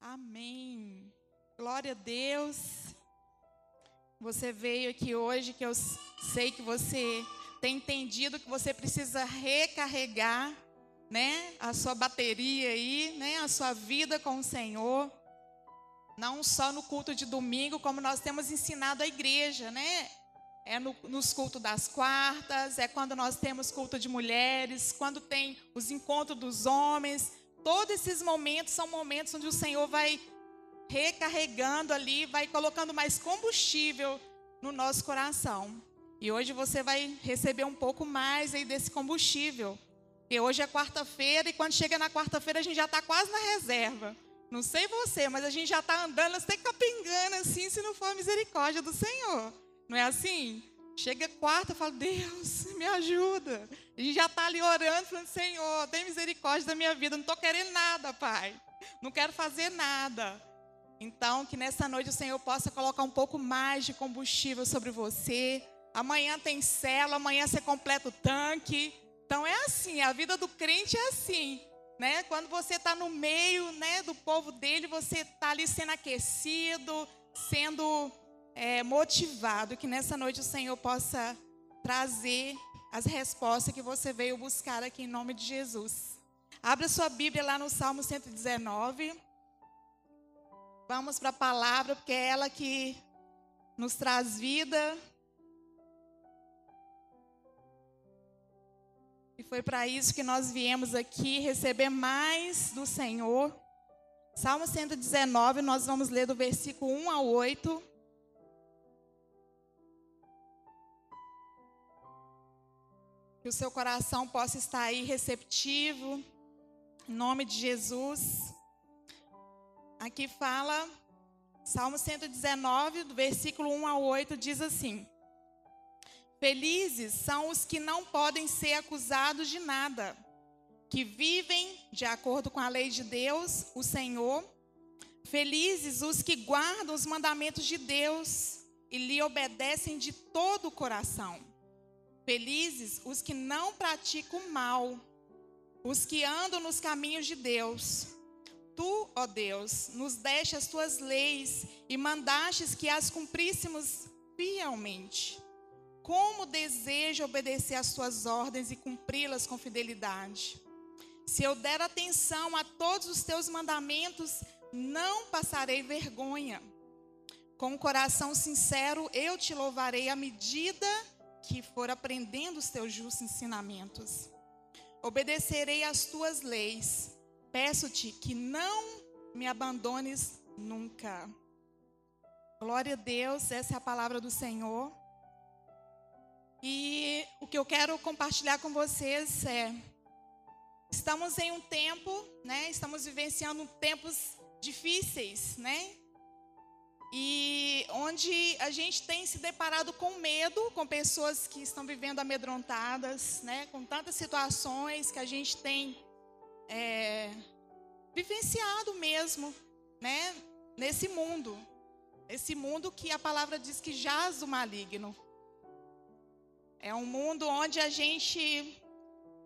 Amém. Glória a Deus. Você veio aqui hoje que eu sei que você tem entendido que você precisa recarregar, né, a sua bateria aí, né, a sua vida com o Senhor. Não só no culto de domingo, como nós temos ensinado a igreja, né? É no, nos cultos das quartas, é quando nós temos culto de mulheres, quando tem os encontros dos homens. Todos esses momentos são momentos onde o Senhor vai recarregando ali, vai colocando mais combustível no nosso coração. E hoje você vai receber um pouco mais aí desse combustível. Porque hoje é quarta-feira e quando chega na quarta-feira a gente já está quase na reserva. Não sei você, mas a gente já está andando, você capengando assim, se não for a misericórdia do Senhor. Não é assim? Chega quarta, fala, Deus, me ajuda. A gente já está ali orando, falando, Senhor, tem misericórdia da minha vida. Não estou querendo nada, Pai. Não quero fazer nada. Então, que nessa noite o Senhor possa colocar um pouco mais de combustível sobre você. Amanhã tem cela, amanhã você completa o tanque. Então é assim, a vida do crente é assim né? Quando você está no meio, né, do povo dele, você está ali sendo aquecido, sendo é, motivado. Que nessa noite o Senhor possa trazer as respostas que você veio buscar aqui em nome de Jesus. Abra sua Bíblia lá no Salmo 119. Vamos para a palavra, porque é ela que nos traz vida, E foi para isso que nós viemos aqui receber mais do Senhor. Salmo 119, nós vamos ler do versículo 1 ao 8. Que o seu coração possa estar aí receptivo, em nome de Jesus. Aqui fala, Salmo 119, do versículo 1 ao 8, diz assim: Felizes são os que não podem ser acusados de nada, que vivem de acordo com a lei de Deus, o Senhor. Felizes os que guardam os mandamentos de Deus e lhe obedecem de todo o coração. Felizes os que não praticam mal, os que andam nos caminhos de Deus. Tu, ó Deus, nos deste as tuas leis e mandastes que as cumpríssemos fielmente. Como desejo obedecer às tuas ordens e cumpri-las com fidelidade. Se eu der atenção a todos os teus mandamentos, não passarei vergonha. Com o coração sincero, eu te louvarei à medida que for aprendendo os teus justos ensinamentos. Obedecerei às tuas leis. Peço-te que não me abandones nunca. Glória a Deus, essa é a palavra do Senhor. E o que eu quero compartilhar com vocês é: estamos em um tempo, né? Estamos vivenciando tempos difíceis, né? E onde a gente tem se deparado com medo, com pessoas que estão vivendo amedrontadas, né? Com tantas situações que a gente tem é, vivenciado mesmo, né? Nesse mundo, esse mundo que a palavra diz que jaz o maligno. É um mundo onde a gente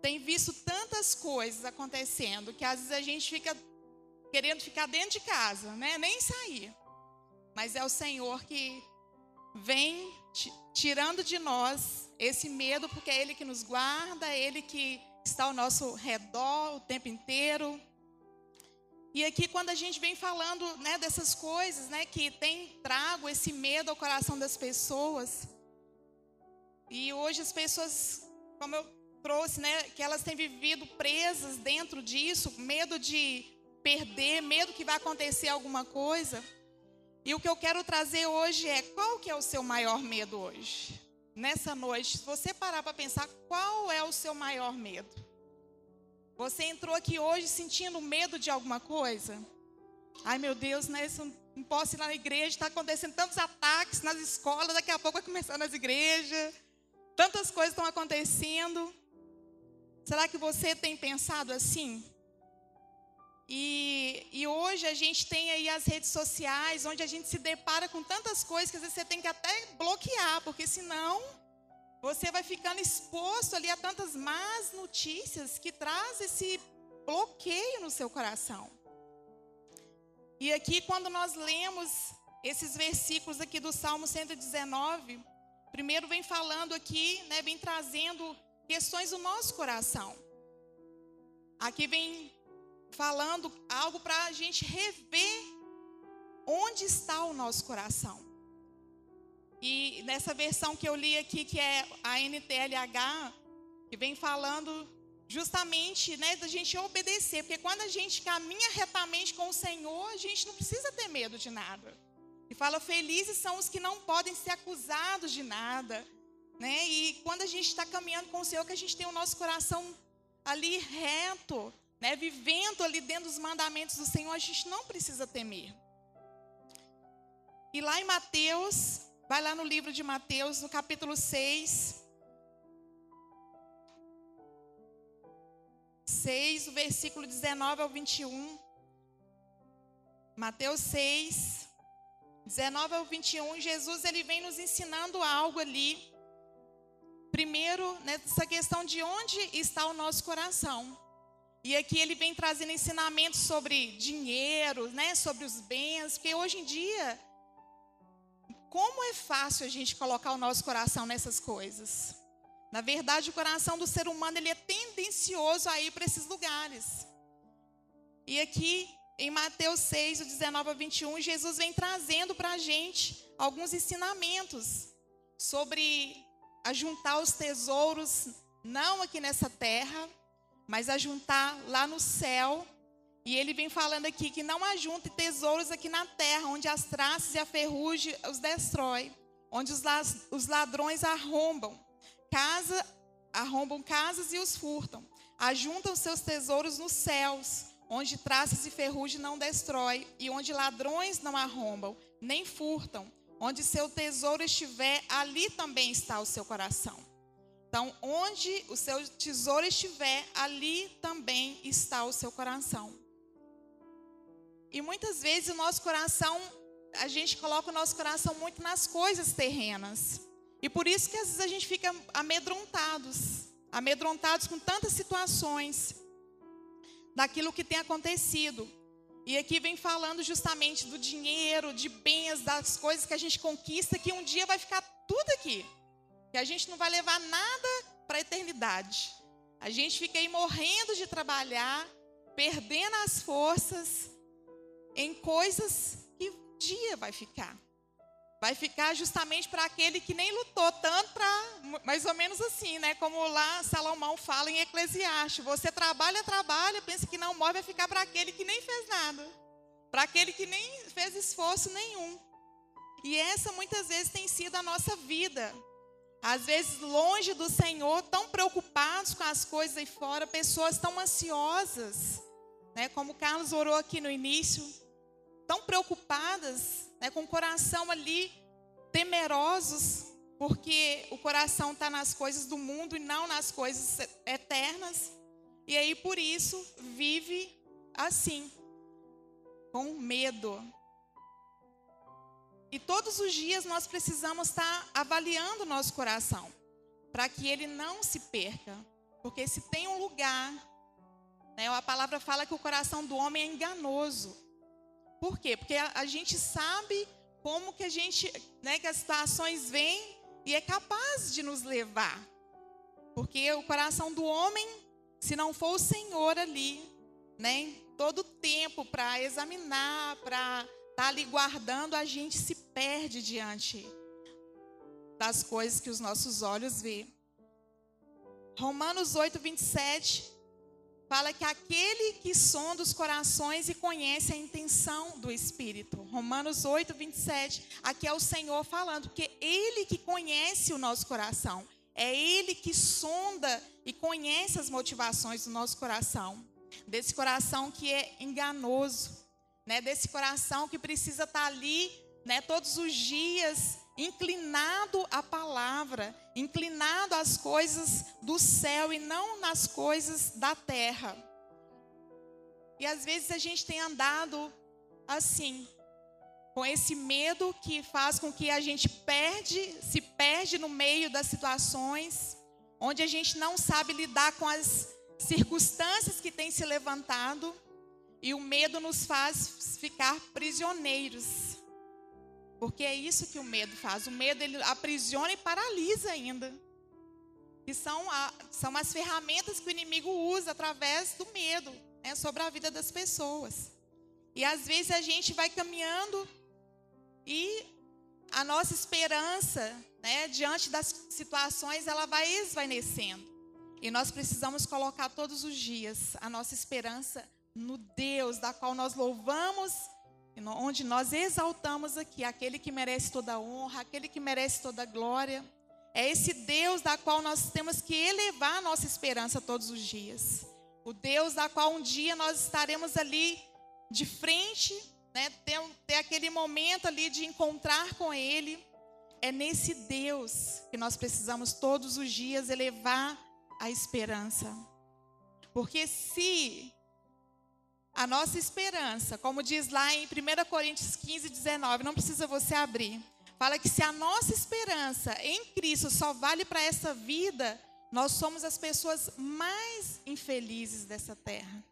tem visto tantas coisas acontecendo que às vezes a gente fica querendo ficar dentro de casa, né? Nem sair. Mas é o Senhor que vem tirando de nós esse medo, porque é Ele que nos guarda, é Ele que está ao nosso redor o tempo inteiro. E aqui, quando a gente vem falando né, dessas coisas, né, que tem trago esse medo ao coração das pessoas, e hoje as pessoas, como eu trouxe, né, que elas têm vivido presas dentro disso, medo de perder, medo que vai acontecer alguma coisa. E o que eu quero trazer hoje é qual que é o seu maior medo hoje? Nessa noite, se você parar para pensar, qual é o seu maior medo? Você entrou aqui hoje sentindo medo de alguma coisa? Ai meu Deus, né? Não posso ir na igreja, está acontecendo tantos ataques nas escolas, daqui a pouco vai começar nas igrejas. Tantas coisas estão acontecendo. Será que você tem pensado assim? E, e, hoje a gente tem aí as redes sociais, onde a gente se depara com tantas coisas que às vezes você tem que até bloquear, porque senão você vai ficando exposto ali a tantas más notícias que traz esse bloqueio no seu coração. E aqui, quando nós lemos esses versículos aqui do Salmo 119, primeiro vem falando aqui, né, vem trazendo questões do nosso coração. Aqui vem falando algo para a gente rever onde está o nosso coração. E nessa versão que eu li aqui, que é a NTLH, que vem falando justamente né, da gente obedecer, porque quando a gente caminha retamente com o Senhor, a gente não precisa ter medo de nada. E fala: felizes são os que não podem ser acusados de nada. Né? E quando a gente está caminhando com o Senhor, que a gente tem o nosso coração ali reto, né, vivendo ali dentro dos mandamentos do Senhor, a gente não precisa temer. E lá em Mateus, vai lá no livro de Mateus, no capítulo 6, 6, o versículo 19 ao 21. Mateus 6, 19 ao 21, Jesus ele vem nos ensinando algo ali. Primeiro, nessa questão de onde está o nosso coração. E aqui ele vem trazendo ensinamentos sobre dinheiro, né, sobre os bens, porque hoje em dia como é fácil a gente colocar o nosso coração nessas coisas. Na verdade, o coração do ser humano ele é tendencioso a ir para esses lugares. E aqui em Mateus 6, 19 a 21, Jesus vem trazendo para a gente alguns ensinamentos sobre ajuntar os tesouros, não aqui nessa terra, mas ajuntar lá no céu. E ele vem falando aqui que não ajunte tesouros aqui na terra, onde as traças e a ferrugem os destrói, onde os ladrões arrombam casa, arrombam casas e os furtam. Ajuntam seus tesouros nos céus, onde traças e ferrugem não destrói, e onde ladrões não arrombam, nem furtam. Onde seu tesouro estiver, ali também está o seu coração. Então, onde o seu tesouro estiver, ali também está o seu coração. E muitas vezes o nosso coração, a gente coloca o nosso coração muito nas coisas terrenas. E por isso que às vezes a gente fica amedrontados, amedrontados com tantas situações daquilo que tem acontecido. E aqui vem falando justamente do dinheiro, de bens, das coisas que a gente conquista, que um dia vai ficar tudo aqui. Que a gente não vai levar nada para a eternidade. A gente fica aí morrendo de trabalhar, perdendo as forças em coisas que um dia vai ficar. Vai ficar justamente para aquele que nem lutou, tanto para, mais ou menos assim, né? Como lá Salomão fala em Eclesiastes: você trabalha, trabalha, pensa que não morre, vai ficar para aquele que nem fez nada, para aquele que nem fez esforço nenhum. E essa muitas vezes tem sido a nossa vida. Às vezes longe do Senhor, tão preocupados com as coisas aí fora, pessoas tão ansiosas, né? Como o Carlos orou aqui no início, tão preocupadas né, com o coração ali temerosos, porque o coração está nas coisas do mundo e não nas coisas eternas. E aí por isso vive assim, com medo. E todos os dias nós precisamos estar avaliando o nosso coração, para que ele não se perca. Porque se tem um lugar, né, a palavra fala que o coração do homem é enganoso. Por quê? Porque a, a gente sabe como que a gente, né, que as situações vêm e é capaz de nos levar. Porque o coração do homem, se não for o Senhor ali, né, todo o tempo para examinar, para estar tá ali guardando, a gente se perde diante das coisas que os nossos olhos vê. Romanos 8, 27 fala que aquele que sonda os corações e conhece a intenção do Espírito. Romanos 8, 27. Aqui é o Senhor falando, porque Ele que conhece o nosso coração. É Ele que sonda e conhece as motivações do nosso coração. Desse coração que é enganoso. Né? Desse coração que precisa estar ali né, todos os dias inclinado à palavra, inclinado às coisas do céu e não nas coisas da terra. E às vezes a gente tem andado assim, com esse medo que faz com que a gente perde, se perde no meio das situações, onde a gente não sabe lidar com as circunstâncias que têm se levantado e o medo nos faz ficar prisioneiros. Porque é isso que o medo faz. O medo ele aprisiona e paralisa ainda. Que são, a, são as ferramentas que o inimigo usa através do medo né, sobre a vida das pessoas. E às vezes a gente vai caminhando e a nossa esperança, né, diante das situações, ela vai esvanecendo. E nós precisamos colocar todos os dias a nossa esperança no Deus, da qual nós louvamos, onde nós exaltamos aqui, aquele que merece toda honra, aquele que merece toda glória. É esse Deus da qual nós temos que elevar a nossa esperança todos os dias. O Deus da qual um dia nós estaremos ali de frente, né, ter, ter aquele momento ali de encontrar com Ele. É nesse Deus que nós precisamos todos os dias elevar a esperança. Porque se a nossa esperança, como diz lá em 1 Coríntios 15, 19, não precisa você abrir. Fala que se a nossa esperança em Cristo só vale para essa vida, nós somos as pessoas mais infelizes dessa terra.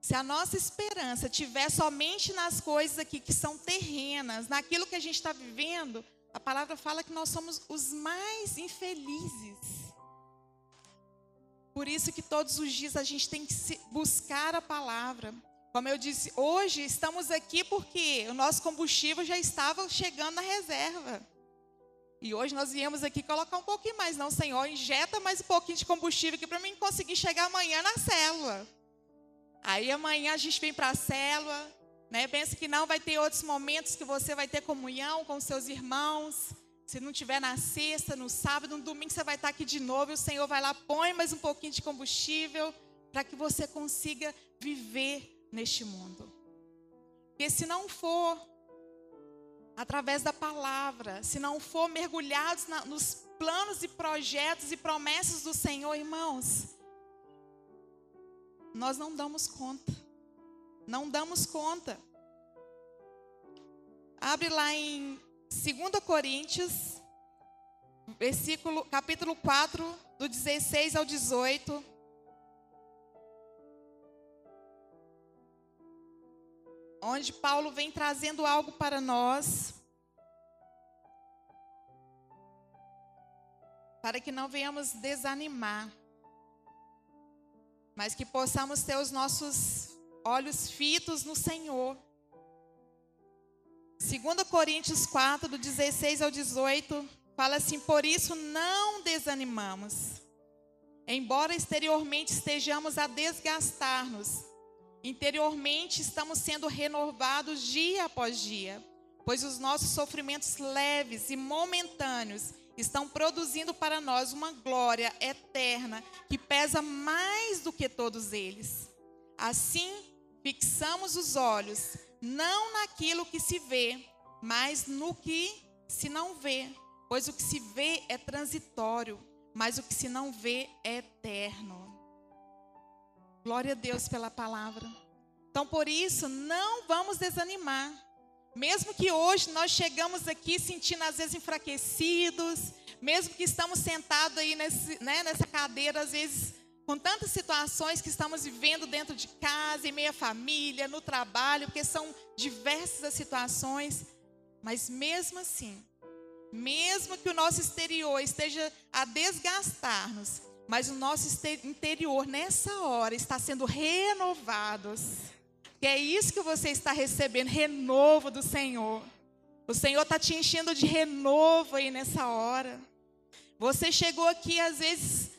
Se a nossa esperança tiver somente nas coisas aqui que são terrenas, naquilo que a gente está vivendo, a palavra fala que nós somos os mais infelizes. Por isso que todos os dias a gente tem que buscar a palavra. Como eu disse, hoje estamos aqui porque o nosso combustível já estava chegando na reserva. E hoje nós viemos aqui colocar um pouquinho mais. Não, Senhor, injeta mais um pouquinho de combustível aqui para mim conseguir chegar amanhã na célula. Aí amanhã a gente vem para a célula, né? Pensa que não vai ter outros momentos que você vai ter comunhão com seus irmãos. Se não tiver na sexta, no sábado, no domingo você vai estar aqui de novo e o Senhor vai lá, põe mais um pouquinho de combustível para que você consiga viver neste mundo. Porque se não for através da palavra, se não for mergulhados na, nos planos e projetos e promessas do Senhor, irmãos, nós não damos conta. Não damos conta. Abre lá em 2 Coríntios, versículo, capítulo 4, do 16 ao 18. Onde Paulo vem trazendo algo para nós. Para que não venhamos desanimar. Mas que possamos ter os nossos olhos fitos no Senhor 2 Coríntios 4, do 16 ao 18, fala assim: Por isso não desanimamos. Embora exteriormente estejamos a desgastar-nos, interiormente estamos sendo renovados dia após dia, pois os nossos sofrimentos leves e momentâneos estão produzindo para nós uma glória eterna que pesa mais do que todos eles. Assim, fixamos os olhos não naquilo que se vê, mas no que se não vê. Pois o que se vê é transitório, mas o que se não vê é eterno. Glória a Deus pela palavra. Então, por isso, não vamos desanimar. Mesmo que hoje nós chegamos aqui sentindo às vezes enfraquecidos, mesmo que estamos sentados aí nesse, né, nessa cadeira, às vezes com tantas situações que estamos vivendo dentro de casa, em meia família, no trabalho, porque são diversas as situações, mas mesmo assim, mesmo que o nosso exterior esteja a desgastar-nos, mas o nosso interior nessa hora está sendo renovado. Que é isso que você está recebendo, renovo do Senhor. O Senhor está te enchendo de renovo aí nessa hora. Você chegou aqui às vezes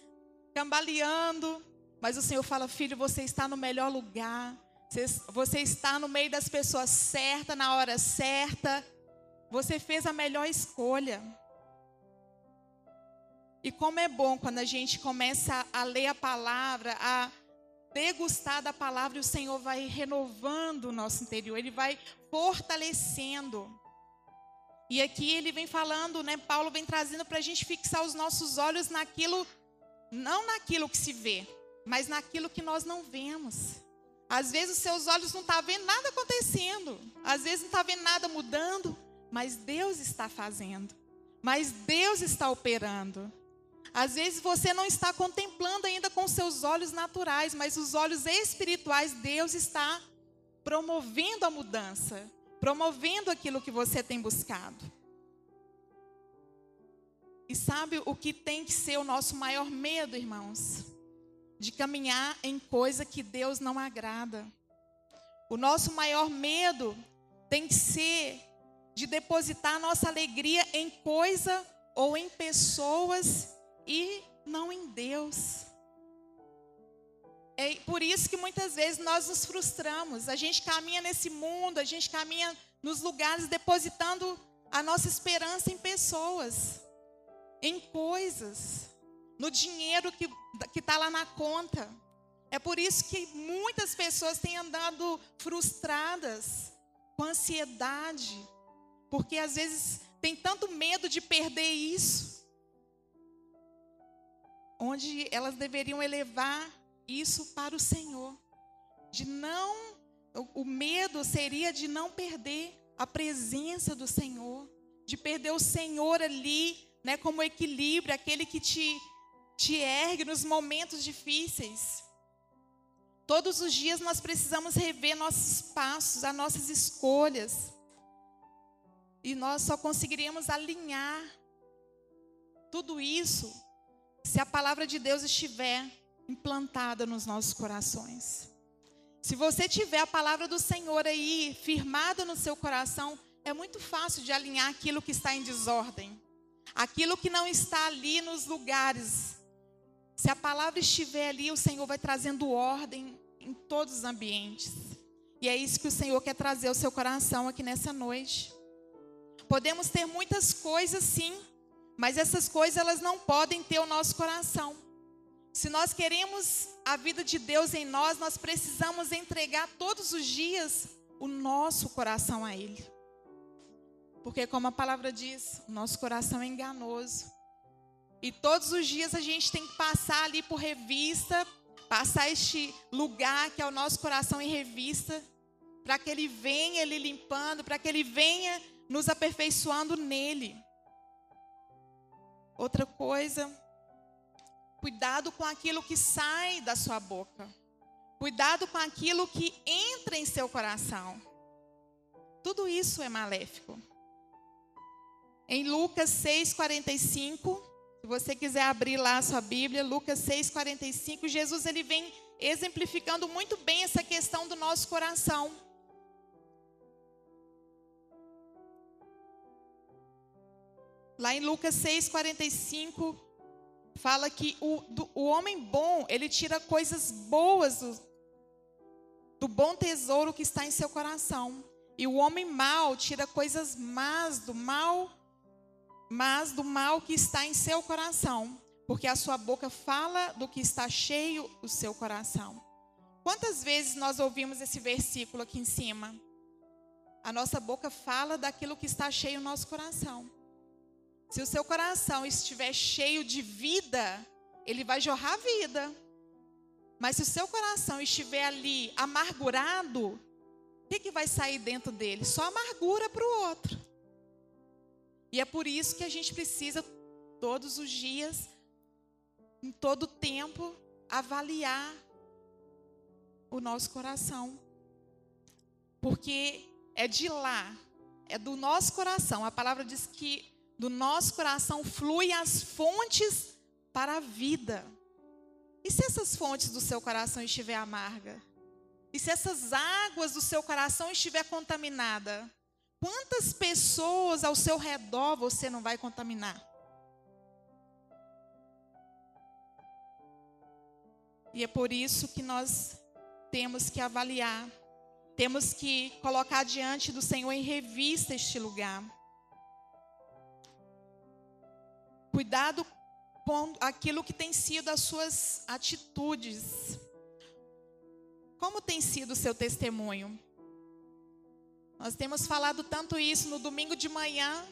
cambaleando. Mas o Senhor fala: Filho, você está no melhor lugar. Você está no meio das pessoas certas, na hora certa. Você fez a melhor escolha. E como é bom quando a gente começa a ler a palavra, a degustar da palavra, e o Senhor vai renovando o nosso interior, Ele vai fortalecendo. E aqui ele vem falando, né? Paulo vem trazendo para a gente fixar os nossos olhos naquilo não naquilo que se vê, mas naquilo que nós não vemos. Às vezes os seus olhos não estão tá vendo nada acontecendo. Às vezes não está vendo nada mudando. Mas Deus está fazendo. Mas Deus está operando. Às vezes você não está contemplando ainda com seus olhos naturais, mas os olhos espirituais, Deus está promovendo a mudança, promovendo aquilo que você tem buscado. E sabe o que tem que ser o nosso maior medo, irmãos? De caminhar em coisa que Deus não agrada. O nosso maior medo tem que ser de depositar nossa alegria em coisa ou em pessoas e não em Deus. É por isso que muitas vezes nós nos frustramos. A gente caminha nesse mundo, a gente caminha nos lugares depositando a nossa esperança em pessoas em coisas, no dinheiro que está lá na conta. É por isso que muitas pessoas têm andado frustradas, com ansiedade, porque às vezes tem tanto medo de perder isso, onde elas deveriam elevar isso para o Senhor, de não, o medo seria de não perder a presença do Senhor, de perder o Senhor ali né, como equilíbrio, aquele que te, te ergue nos momentos difíceis. Todos os dias nós precisamos rever nossos passos, as nossas escolhas. E nós só conseguiríamos alinhar tudo isso se a palavra de Deus estiver implantada nos nossos corações. Se você tiver a palavra do Senhor aí firmada no seu coração, é muito fácil de alinhar aquilo que está em desordem. Aquilo que não está ali nos lugares. Se a palavra estiver ali, o Senhor vai trazendo ordem em todos os ambientes. E é isso que o Senhor quer trazer ao seu coração aqui nessa noite. Podemos ter muitas coisas, sim, mas essas coisas elas não podem ter o nosso coração. Se nós queremos a vida de Deus em nós, nós precisamos entregar todos os dias o nosso coração a Ele. Porque, como a palavra diz, o nosso coração é enganoso. E todos os dias a gente tem que passar ali por revista, passar este lugar que é o nosso coração em revista, para que ele venha ele limpando, para que ele venha nos aperfeiçoando nele. Outra coisa, cuidado com aquilo que sai da sua boca. Cuidado com aquilo que entra em seu coração. Tudo isso é maléfico. Em Lucas 6:45, se você quiser abrir lá a sua Bíblia, Lucas 6:45, Jesus ele vem exemplificando muito bem essa questão do nosso coração. Lá em Lucas 6:45 fala que o, do, o homem bom, ele tira coisas boas do, do bom tesouro que está em seu coração. E o homem mau tira coisas más do mal mas do mal que está em seu coração, porque a sua boca fala do que está cheio o seu coração. Quantas vezes nós ouvimos esse versículo aqui em cima? A nossa boca fala daquilo que está cheio o nosso coração. Se o seu coração estiver cheio de vida, ele vai jorrar vida. Mas se o seu coração estiver ali amargurado, o que, que vai sair dentro dele? Só amargura para o outro. E é por isso que a gente precisa, todos os dias, em todo tempo, avaliar o nosso coração. Porque é de lá, é do nosso coração. A palavra diz que do nosso coração fluem as fontes para a vida. E se essas fontes do seu coração estiver amarga? E se essas águas do seu coração estiver contaminada? Quantas pessoas ao seu redor você não vai contaminar? E é por isso que nós temos que avaliar, temos que colocar diante do Senhor em revista este lugar. Cuidado com aquilo que tem sido as suas atitudes. Como tem sido o seu testemunho? Nós temos falado tanto isso no domingo de manhã.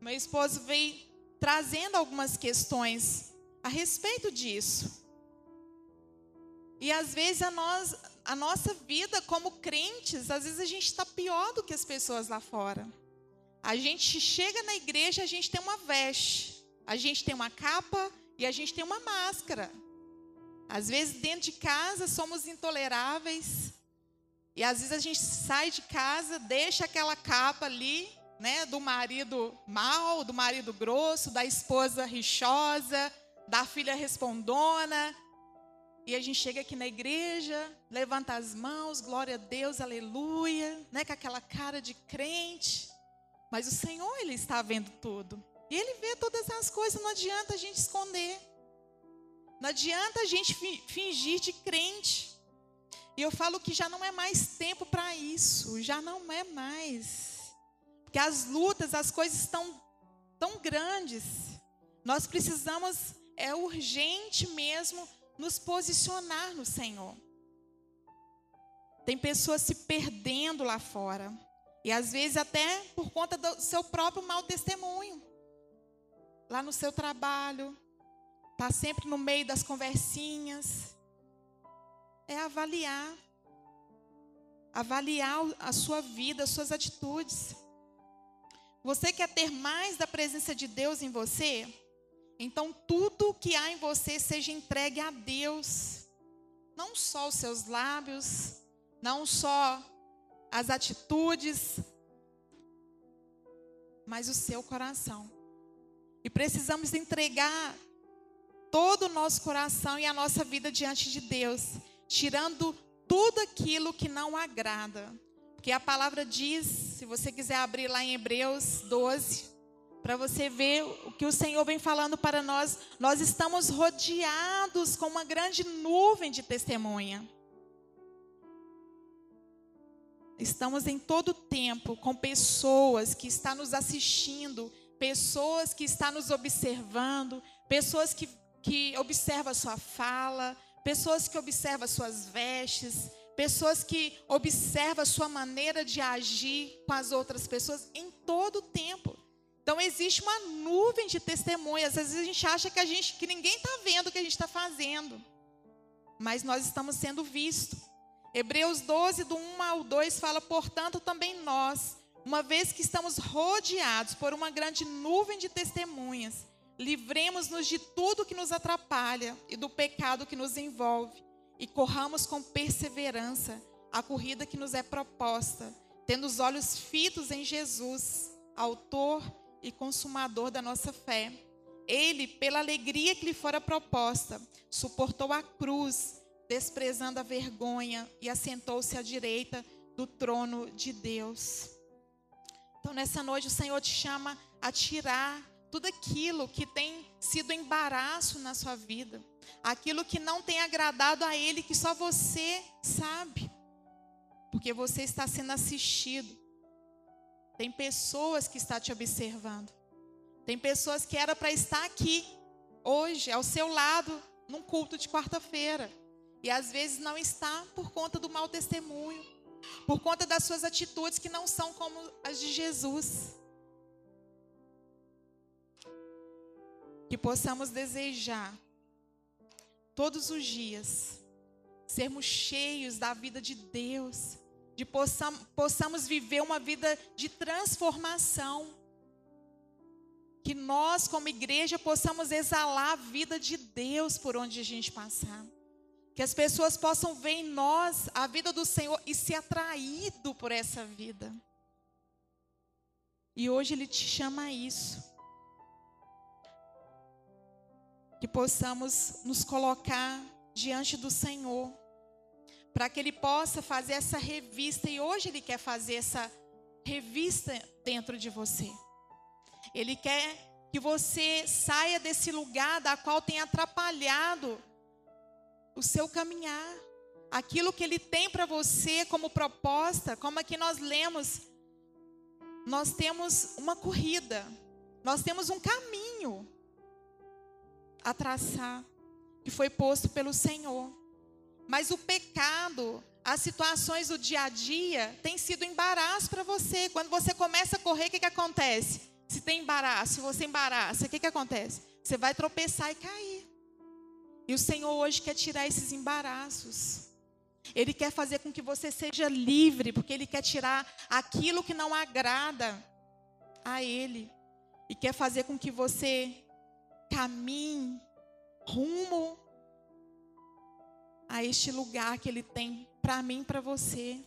Meu esposo veio trazendo algumas questões a respeito disso. E às vezes a, nós, a nossa vida como crentes, às vezes a gente está pior do que as pessoas lá fora. A gente chega na igreja, a gente tem uma veste, a gente tem uma capa e a gente tem uma máscara. Às vezes, dentro de casa, somos intoleráveis. E às vezes a gente sai de casa, deixa aquela capa ali, né, do marido mal, do marido grosso, da esposa rixosa, da filha respondona. E a gente chega aqui na igreja, levanta as mãos, glória a Deus, aleluia, né, com aquela cara de crente. Mas o Senhor, Ele está vendo tudo. E Ele vê todas as coisas, não adianta a gente esconder. Não adianta a gente fingir de crente. E eu falo que já não é mais tempo para isso, já não é mais. Porque as lutas, as coisas estão tão grandes. Nós precisamos, é urgente mesmo, nos posicionar no Senhor. Tem pessoas se perdendo lá fora. E às vezes até por conta do seu próprio mau testemunho. Lá no seu trabalho, está sempre no meio das conversinhas. É avaliar. Avaliar a sua vida, as suas atitudes. Você quer ter mais da presença de Deus em você? Então tudo que há em você seja entregue a Deus. Não só os seus lábios, não só as atitudes, mas o seu coração. E precisamos entregar todo o nosso coração e a nossa vida diante de Deus, tirando tudo aquilo que não agrada. Porque a palavra diz, se você quiser abrir lá em Hebreus 12, para você ver o que o Senhor vem falando para nós, nós estamos rodeados com uma grande nuvem de testemunha. Estamos em todo tempo com pessoas que estão nos assistindo, pessoas que estão nos observando, pessoas que que observa a sua fala, pessoas que observam as suas vestes, pessoas que observam sua maneira de agir com as outras pessoas em todo o tempo. Então existe uma nuvem de testemunhas. Às vezes a gente acha que a gente que ninguém está vendo o que a gente está fazendo, mas nós estamos sendo vistos. Hebreus 12, do 1 ao 2, fala: portanto, também nós, uma vez que estamos rodeados por uma grande nuvem de testemunhas, Livremos-nos de tudo que nos atrapalha e do pecado que nos envolve, e corramos com perseverança a corrida que nos é proposta, tendo os olhos fitos em Jesus, Autor e Consumador da nossa fé. Ele, pela alegria que lhe fora proposta, suportou a cruz, desprezando a vergonha, e assentou-se à direita do trono de Deus. Então, nessa noite, o Senhor te chama a tirar tudo aquilo que tem sido embaraço na sua vida, aquilo que não tem agradado a Ele, que só você sabe, porque você está sendo assistido. Tem pessoas que estão te observando, tem pessoas que era para estar aqui hoje, ao seu lado, num culto de quarta-feira, e às vezes não está por conta do mau testemunho, por conta das suas atitudes que não são como as de Jesus. Que possamos desejar todos os dias sermos cheios da vida de Deus, de possam, possamos viver uma vida de transformação. Que nós, como igreja, possamos exalar a vida de Deus por onde a gente passar. Que as pessoas possam ver em nós a vida do Senhor e ser atraído por essa vida. E hoje Ele te chama a isso que possamos nos colocar diante do Senhor, para que Ele possa fazer essa revista, e hoje Ele quer fazer essa revista dentro de você. Ele quer que você saia desse lugar da qual tem atrapalhado o seu caminhar. Aquilo que Ele tem para você como proposta, como aqui nós lemos, nós temos uma corrida, nós temos um caminho a traçar, que foi posto pelo Senhor. Mas o pecado, as situações do dia a dia, tem sido embaraço para você. Quando você começa a correr, o que, que acontece? Se tem embaraço, se você embaraça, o que, que acontece? Você vai tropeçar e cair. E o Senhor hoje quer tirar esses embaraços. Ele quer fazer com que você seja livre, porque Ele quer tirar aquilo que não agrada a Ele. E quer fazer com que você caminhe rumo a este lugar que Ele tem para mim e para você.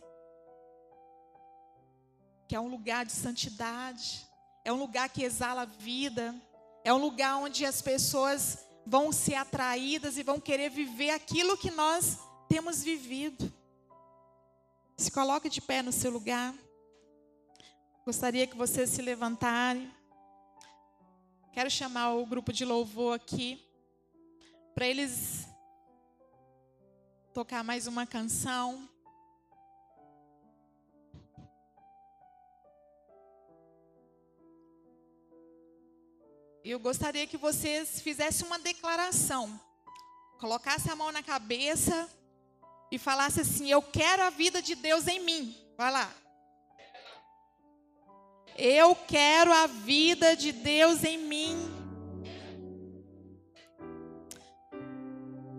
Que é um lugar de santidade, é um lugar que exala vida, é um lugar onde as pessoas vão ser atraídas e vão querer viver aquilo que nós temos vivido. Se coloque de pé no seu lugar. Gostaria que você se levantarem. Quero chamar o grupo de louvor aqui para eles tocar mais uma canção. Eu gostaria que vocês fizessem uma declaração. Colocasse a mão na cabeça e falasse assim: Eu quero a vida de Deus em mim. Vai lá. Eu quero a vida de Deus em mim.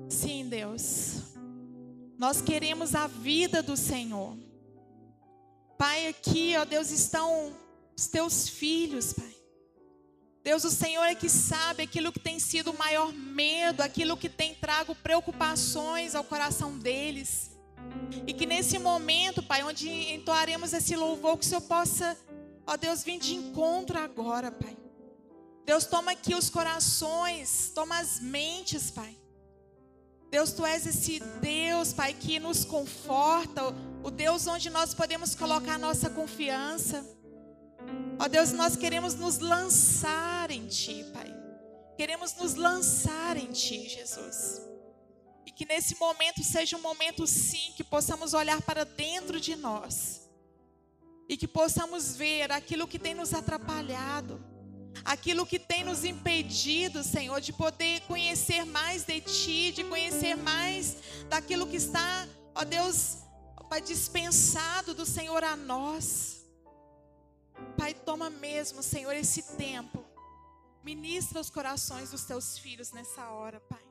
Sim, Deus. Nós queremos a vida do Senhor. Pai, aqui, ó Deus, estão os teus filhos, Pai. Deus, o Senhor é que sabe aquilo que tem sido o maior medo, aquilo que tem trago preocupações ao coração deles. E que nesse momento, Pai, onde entoaremos esse louvor, que o Senhor possa Ó Deus, vem de encontro agora, Pai. Deus, toma aqui os corações, toma as mentes, Pai. Deus, Tu és esse Deus, Pai, que nos conforta, o Deus onde nós podemos colocar nossa confiança. Ó Deus, nós queremos nos lançar em Ti, Pai. Queremos nos lançar em Ti, Jesus. E que nesse momento seja um momento, sim, que possamos olhar para dentro de nós e que possamos ver aquilo que tem nos atrapalhado, aquilo que tem nos impedido, Senhor, de poder conhecer mais de Ti, de conhecer mais daquilo que está, ó Deus, Pai, dispensado do Senhor a nós. Pai, toma mesmo, Senhor, esse tempo. Ministra os corações dos teus filhos nessa hora, Pai.